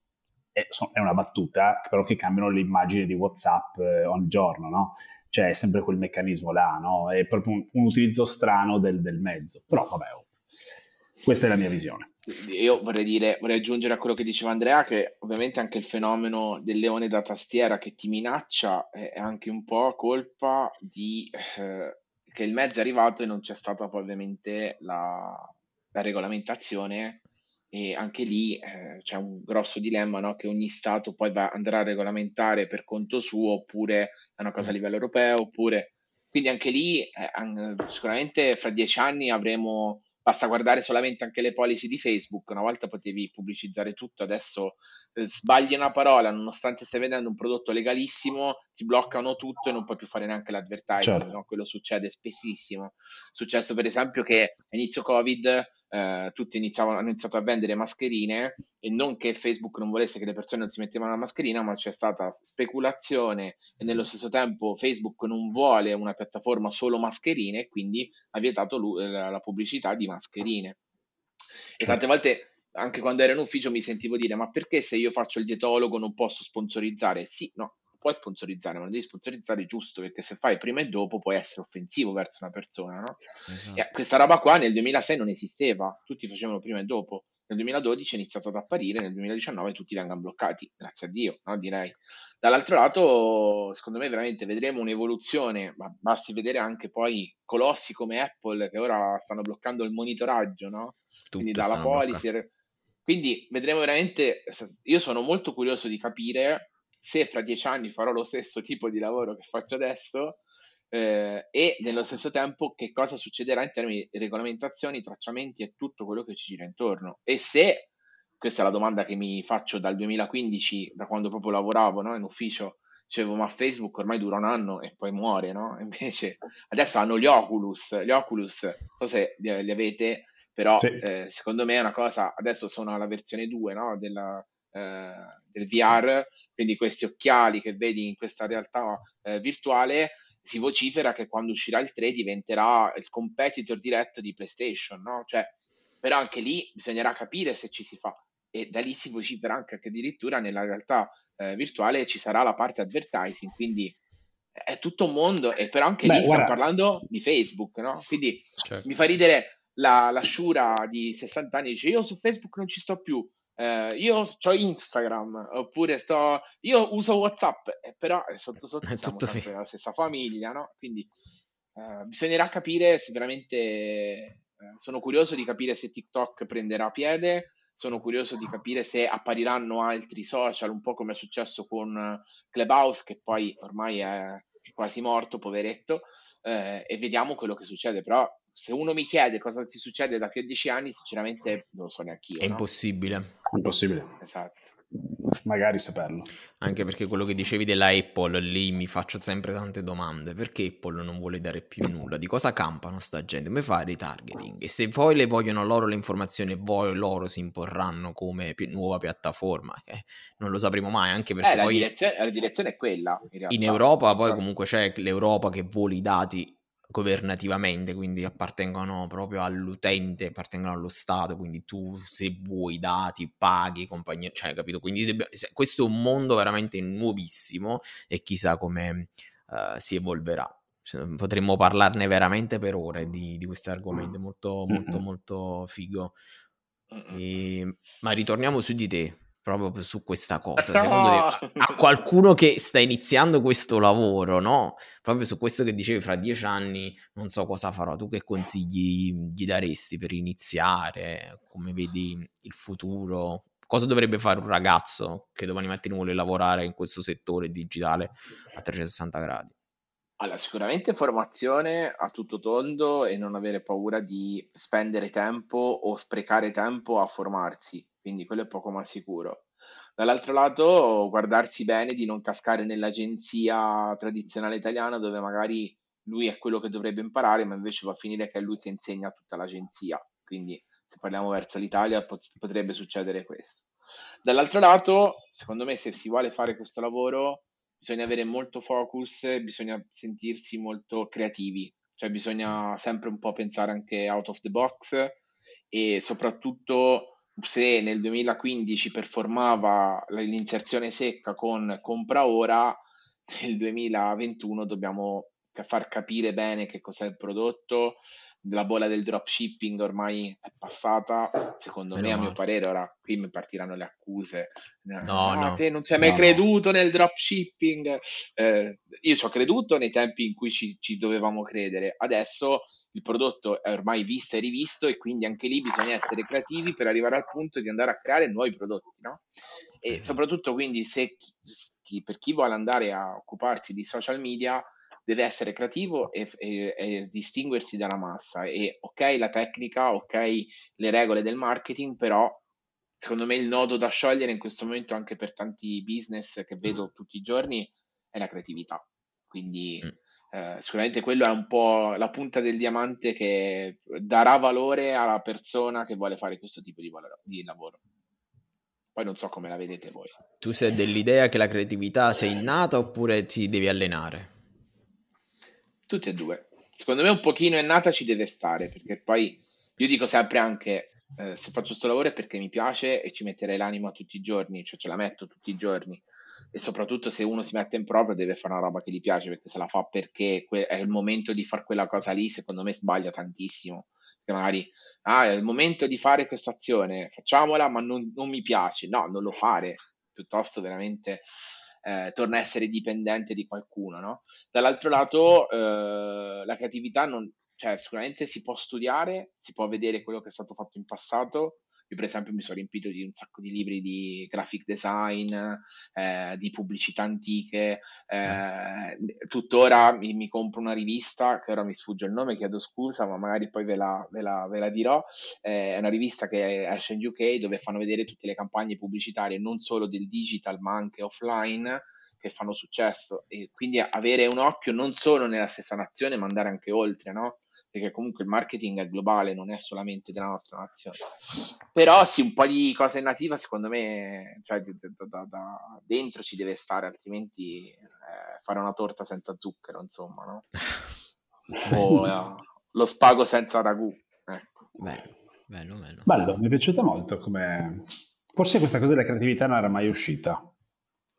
è, una battuta, però che cambiano le immagini di WhatsApp eh, ogni giorno, no? Cioè è sempre quel meccanismo là, no? È proprio un, un utilizzo strano del, del, mezzo. Però vabbè, oh, questa è la mia visione. Io vorrei dire, vorrei aggiungere a quello che diceva Andrea, che ovviamente anche il fenomeno del leone da tastiera che ti minaccia è anche un po' colpa di eh, che il mezzo è arrivato e non c'è stata ovviamente la, la regolamentazione e anche lì eh, c'è un grosso dilemma no? che ogni Stato poi va, andrà a regolamentare per conto suo oppure è una cosa a livello europeo oppure quindi anche lì eh, sicuramente fra dieci anni avremo basta guardare solamente anche le policy di Facebook una volta potevi pubblicizzare tutto adesso eh, sbagli una parola nonostante stai vedendo un prodotto legalissimo ti bloccano tutto e non puoi più fare neanche l'advertising certo. no? quello succede spessissimo è successo per esempio che a inizio covid eh, tutti iniziavano, hanno iniziato a vendere mascherine e non che Facebook non volesse che le persone non si mettevano la mascherina, ma c'è stata speculazione e nello stesso tempo Facebook non vuole una piattaforma solo mascherine e quindi ha vietato la, la pubblicità di mascherine. E tante volte anche quando ero in ufficio mi sentivo dire ma perché se io faccio il dietologo non posso sponsorizzare? Sì, no, puoi sponsorizzare, ma non devi sponsorizzare giusto, perché se fai prima e dopo puoi essere offensivo verso una persona, no? Esatto. E questa roba qua nel 2006 non esisteva, tutti facevano prima e dopo. Nel 2012 è iniziato ad apparire, nel 2019 tutti vengono bloccati, grazie a Dio, no? direi. Dall'altro lato, secondo me veramente vedremo un'evoluzione, ma basti vedere anche poi colossi come Apple che ora stanno bloccando il monitoraggio, no? Tutto Quindi dalla policy... Quindi vedremo veramente, io sono molto curioso di capire se fra dieci anni farò lo stesso tipo di lavoro che faccio adesso eh, e nello stesso tempo che cosa succederà in termini di regolamentazioni, tracciamenti e tutto quello che ci gira intorno. E se, questa è la domanda che mi faccio dal 2015, da quando proprio lavoravo no, in ufficio, dicevo ma Facebook ormai dura un anno e poi muore, no? Invece adesso hanno gli Oculus, gli Oculus, non so se li, avete, però sì. eh, secondo me è una cosa, adesso sono alla versione 2 no? della, eh, del VR, quindi questi occhiali che vedi in questa realtà eh, virtuale, si vocifera che quando uscirà il 3 diventerà il competitor diretto di PlayStation, no? Cioè, però anche lì bisognerà capire se ci si fa e da lì si vocifera anche che addirittura nella realtà eh, virtuale ci sarà la parte advertising, quindi è tutto un mondo e però anche Beh, lì guarda. stiamo parlando di Facebook, no? Quindi certo. mi fa ridere la, la Shura di 60 anni dice io su Facebook non ci sto più, eh, io ho Instagram, oppure sto, io uso WhatsApp, eh, però sotto sotto siamo sempre la stessa famiglia, no? Quindi eh, bisognerà capire se veramente, eh, sono curioso di capire se TikTok prenderà piede, sono curioso di capire se appariranno altri social, un po' come è successo con Clubhouse, che poi ormai è quasi morto, poveretto, eh, e vediamo quello che succede, però se uno mi chiede cosa ti succede da qui a dieci anni, sinceramente non lo so neanche io. È no? impossibile. Impossibile. Esatto magari saperlo. Anche perché quello che dicevi della Apple, lì mi faccio sempre tante domande. Perché Apple non vuole dare più nulla? Di cosa campano sta gente? Come fa il retargeting? E se poi le vogliono loro le informazioni poi loro si imporranno come pi- nuova piattaforma, eh, non lo sapremo mai. Anche perché eh, la, poi direzione, la direzione è quella. In, in Europa poi comunque c'è l'Europa che vuole i dati governativamente, quindi appartengono proprio all'utente, appartengono allo Stato, quindi tu se vuoi dati paghi, compagnia, cioè capito? Quindi debba, questo è un mondo veramente nuovissimo e chissà come uh, si evolverà. Cioè, potremmo parlarne veramente per ore di, di questo argomento, molto molto molto figo. E, ma ritorniamo su di te proprio su questa cosa. No. Secondo te, a qualcuno che sta iniziando questo lavoro, no? Proprio su questo che dicevi fra dieci anni, non so cosa farò. Tu che consigli gli daresti per iniziare? Come vedi il futuro? Cosa dovrebbe fare un ragazzo che domani mattina vuole lavorare in questo settore digitale a 360 gradi? Allora, sicuramente formazione a tutto tondo e non avere paura di spendere tempo o sprecare tempo a formarsi quindi quello è poco ma sicuro. Dall'altro lato, guardarsi bene di non cascare nell'agenzia tradizionale italiana dove magari lui è quello che dovrebbe imparare, ma invece va a finire che è lui che insegna a tutta l'agenzia. Quindi se parliamo verso l'Italia potrebbe succedere questo. Dall'altro lato, secondo me, se si vuole fare questo lavoro, bisogna avere molto focus, bisogna sentirsi molto creativi, cioè bisogna sempre un po' pensare anche out of the box e soprattutto se nel 2015 performava l'inserzione secca con compra ora, nel 2021 dobbiamo far capire bene che cos'è il prodotto. La bolla del dropshipping ormai è passata, secondo Meno me, a mio parere, ora qui mi partiranno le accuse. No, ah, no. Te non ci hai mai no, creduto no. nel dropshipping. Eh, io ci ho creduto nei tempi in cui ci, ci dovevamo credere. Adesso il prodotto è ormai visto e rivisto e quindi anche lì bisogna essere creativi per arrivare al punto di andare a creare nuovi prodotti, no? E esatto. soprattutto quindi se chi, per chi vuole andare a occuparsi di social media deve essere creativo e, e, e, distinguersi dalla massa e ok la tecnica, ok le regole del marketing, però secondo me il nodo da sciogliere in questo momento anche per tanti business che vedo tutti i giorni è la creatività. Quindi mm eh, sicuramente quello è un po' la punta del diamante che darà valore alla persona che vuole fare questo tipo di, valore, di lavoro. Poi non so come la vedete voi. Tu sei dell'idea che la creatività sia innata oppure ti devi allenare? Tutti e due. Secondo me un pochino è nata ci deve stare, perché poi io dico sempre anche eh, se faccio questo lavoro è perché mi piace e ci metterei l'anima tutti i giorni, cioè ce la metto tutti i giorni. E soprattutto se uno si mette in proprio deve fare una roba che gli piace perché se la fa perché è il momento di fare quella cosa lì secondo me sbaglia tantissimo. Che magari ah, è il momento di fare questa azione facciamola ma non, non, mi piace no non lo fare. Piuttosto veramente eh, torna a essere dipendente di qualcuno no? dall'altro lato eh, la creatività non, cioè, sicuramente si può studiare si può vedere quello che è stato fatto in passato io per esempio mi sono riempito di un sacco di libri di graphic design, eh, di pubblicità antiche, eh, tuttora mi, mi, compro una rivista, che ora mi sfugge il nome, chiedo scusa, ma magari poi ve la, ve la, ve la dirò, eh, è una rivista che esce in UK dove fanno vedere tutte le campagne pubblicitarie, non solo del digital ma anche offline, che fanno successo e quindi avere un occhio non solo nella stessa nazione ma andare anche oltre, no? Perché comunque il marketing è globale, non è solamente della nostra nazione. Però sì, un po' di cose nativa secondo me, cioè da, da, da dentro ci deve stare, altrimenti eh, fare una torta senza zucchero, insomma, no? o eh, lo spago senza ragù. Ecco. Bello, bello, bello. Bello, mi è piaciuta molto come... Forse questa cosa della creatività non era mai uscita.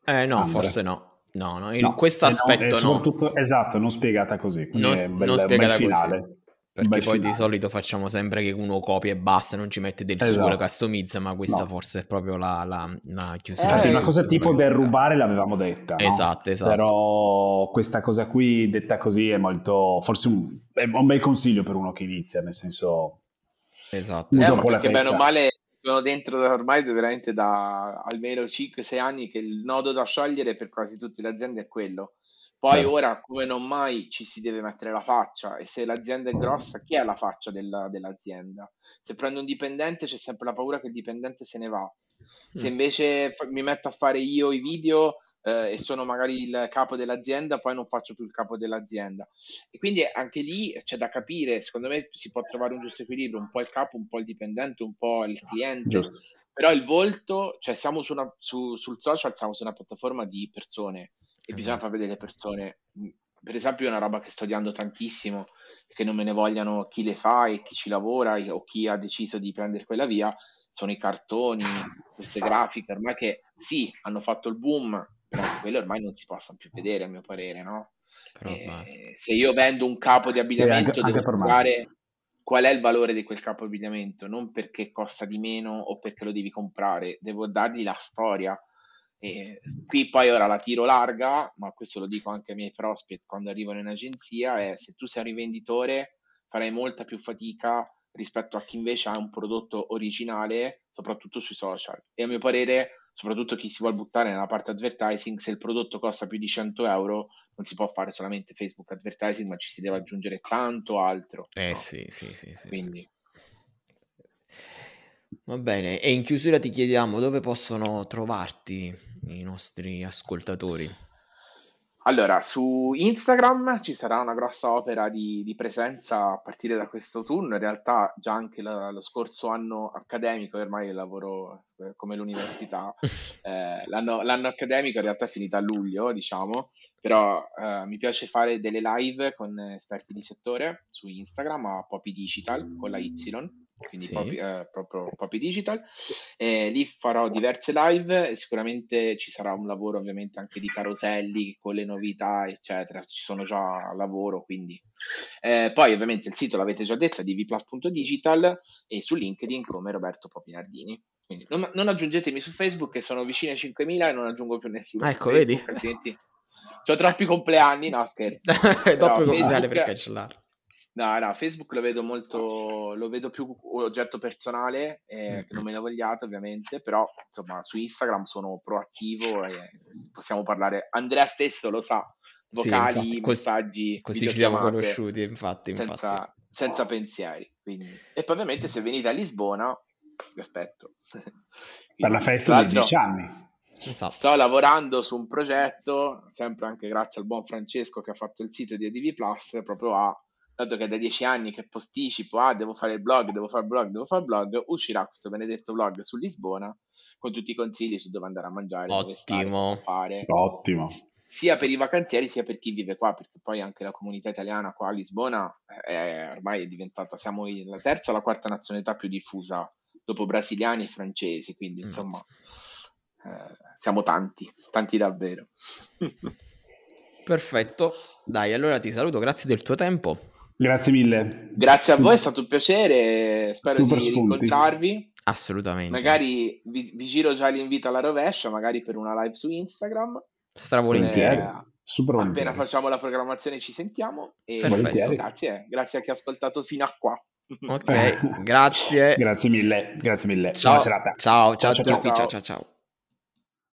Eh no, Andre. forse no. No, no, in no, questo aspetto no. Esatto, non spiegata così. Non, è bel, non spiegata finale. Così. Perché poi di solito facciamo sempre che uno copia e basta, non ci mette del esatto. suo, lo customizza, ma questa no. forse è proprio la, la, la chiusura. Eh, una cosa tipo del rubare l'avevamo detta. No? Esatto, esatto. Però questa cosa qui detta così è molto, forse un, è un bel consiglio per uno che inizia, nel senso... Esatto. Eh, un po' perché bene o male sono dentro da ormai veramente da almeno 5-6 anni che il nodo da sciogliere per quasi tutte le aziende è quello Poi certo. ora, come non mai, ci si deve mettere la faccia e se l'azienda è grossa, chi è la faccia della, dell'azienda? Se prendo un dipendente c'è sempre la paura che il dipendente se ne va. Se mm. invece fa- mi metto a fare io i video eh, e sono magari il capo dell'azienda, poi non faccio più il capo dell'azienda. E quindi anche lì c'è da capire, secondo me si può trovare un giusto equilibrio, un po' il capo, un po' il dipendente, un po' il cliente. Giusto. Però il volto, cioè siamo su una, su, sul social, siamo su una piattaforma di persone e bisogna esatto. far vedere le persone. Per esempio, una roba che sto odiando tantissimo che non me ne vogliano chi le fa e chi ci lavora o chi ha deciso di prendere quella via sono i cartoni, queste grafiche ormai che sì, hanno fatto il boom, però quelle ormai non si possono più vedere, a mio parere, no? Eh, se io vendo un capo di abbigliamento, anche, devo trovare qual è il valore di quel capo di abbigliamento, non perché costa di meno o perché lo devi comprare, devo dargli la storia e qui poi ora la tiro larga, ma questo lo dico anche ai miei prospect quando arrivano in agenzia, è se tu sei un rivenditore farai molta più fatica rispetto a chi invece ha un prodotto originale, soprattutto sui social. E a mio parere, soprattutto chi si vuole buttare nella parte advertising, se il prodotto costa più di 100 euro, non si può fare solamente Facebook advertising, ma ci si deve aggiungere tanto altro. Eh no? sì, sì, sì, sì. Quindi... Va bene, e in chiusura ti chiediamo dove possono trovarti i nostri ascoltatori. Allora, su Instagram ci sarà una grossa opera di, di presenza a partire da questo autunno. In realtà, già anche la, lo scorso anno accademico, ormai lavoro eh, come l'università, eh, l'anno, l'anno, accademico in realtà è finito a luglio, diciamo, però eh, mi piace fare delle live con esperti di settore su Instagram a Poppy Digital con la Y quindi sì. Poppy, eh, proprio Poppy Digital. Eh, lì farò diverse live e sicuramente ci sarà un lavoro ovviamente anche di caroselli con le novità, eccetera. Ci sono già a lavoro, quindi. Eh, poi ovviamente il sito l'avete già detto, è di vplus.digital e su LinkedIn come Roberto Popinardini. Quindi non, non, aggiungetemi su Facebook che sono vicino ai 5.000 e non aggiungo più nessuno. Ah, ecco, Facebook, vedi? Altrimenti... Ho troppi compleanni, no scherzo. Dopo Facebook... per cancellarli. No, no, Facebook lo vedo molto, lo vedo più oggetto personale, eh, che non me ne vogliate ovviamente, però insomma su Instagram sono proattivo e possiamo parlare, Andrea stesso lo sa, vocali, sì, infatti, messaggi, così ci siamo conosciuti, infatti, senza, infatti. senza pensieri. Quindi. E poi ovviamente se venite a Lisbona, vi aspetto. per la festa dei 10 anni. Esatto. Sto lavorando su un progetto, sempre anche grazie al buon Francesco che ha fatto il sito di ADV Plus, proprio a dato che è da dieci anni che posticipo, ah, devo fare il blog, devo fare il blog, devo fare il blog, uscirà questo benedetto blog su Lisbona con tutti i consigli su dove andare a mangiare, Ottimo. dove stare, cosa fare. Ottimo. Sia per i vacanzieri sia per chi vive qua, perché poi anche la comunità italiana qua a Lisbona è, ormai è diventata, siamo la terza o la quarta nazionalità più diffusa dopo brasiliani e francesi, quindi mm. insomma eh, siamo tanti, tanti davvero. Perfetto, dai, allora ti saluto, grazie del tuo tempo. Grazie mille. Grazie a voi, è stato un piacere. Spero Super di spunti. incontrarvi. Assolutamente. Magari vi, vi, giro già l'invito alla rovescia, magari per una live su Instagram. Stravolentieri. Eh, Super appena facciamo la programmazione ci sentiamo. E Perfetto. grazie, grazie a chi ha ascoltato fino a qua. Ok, grazie. grazie mille, grazie mille. Ciao. Buona serata. Ciao, ciao, ciao, ciao, ciao. ciao, ciao.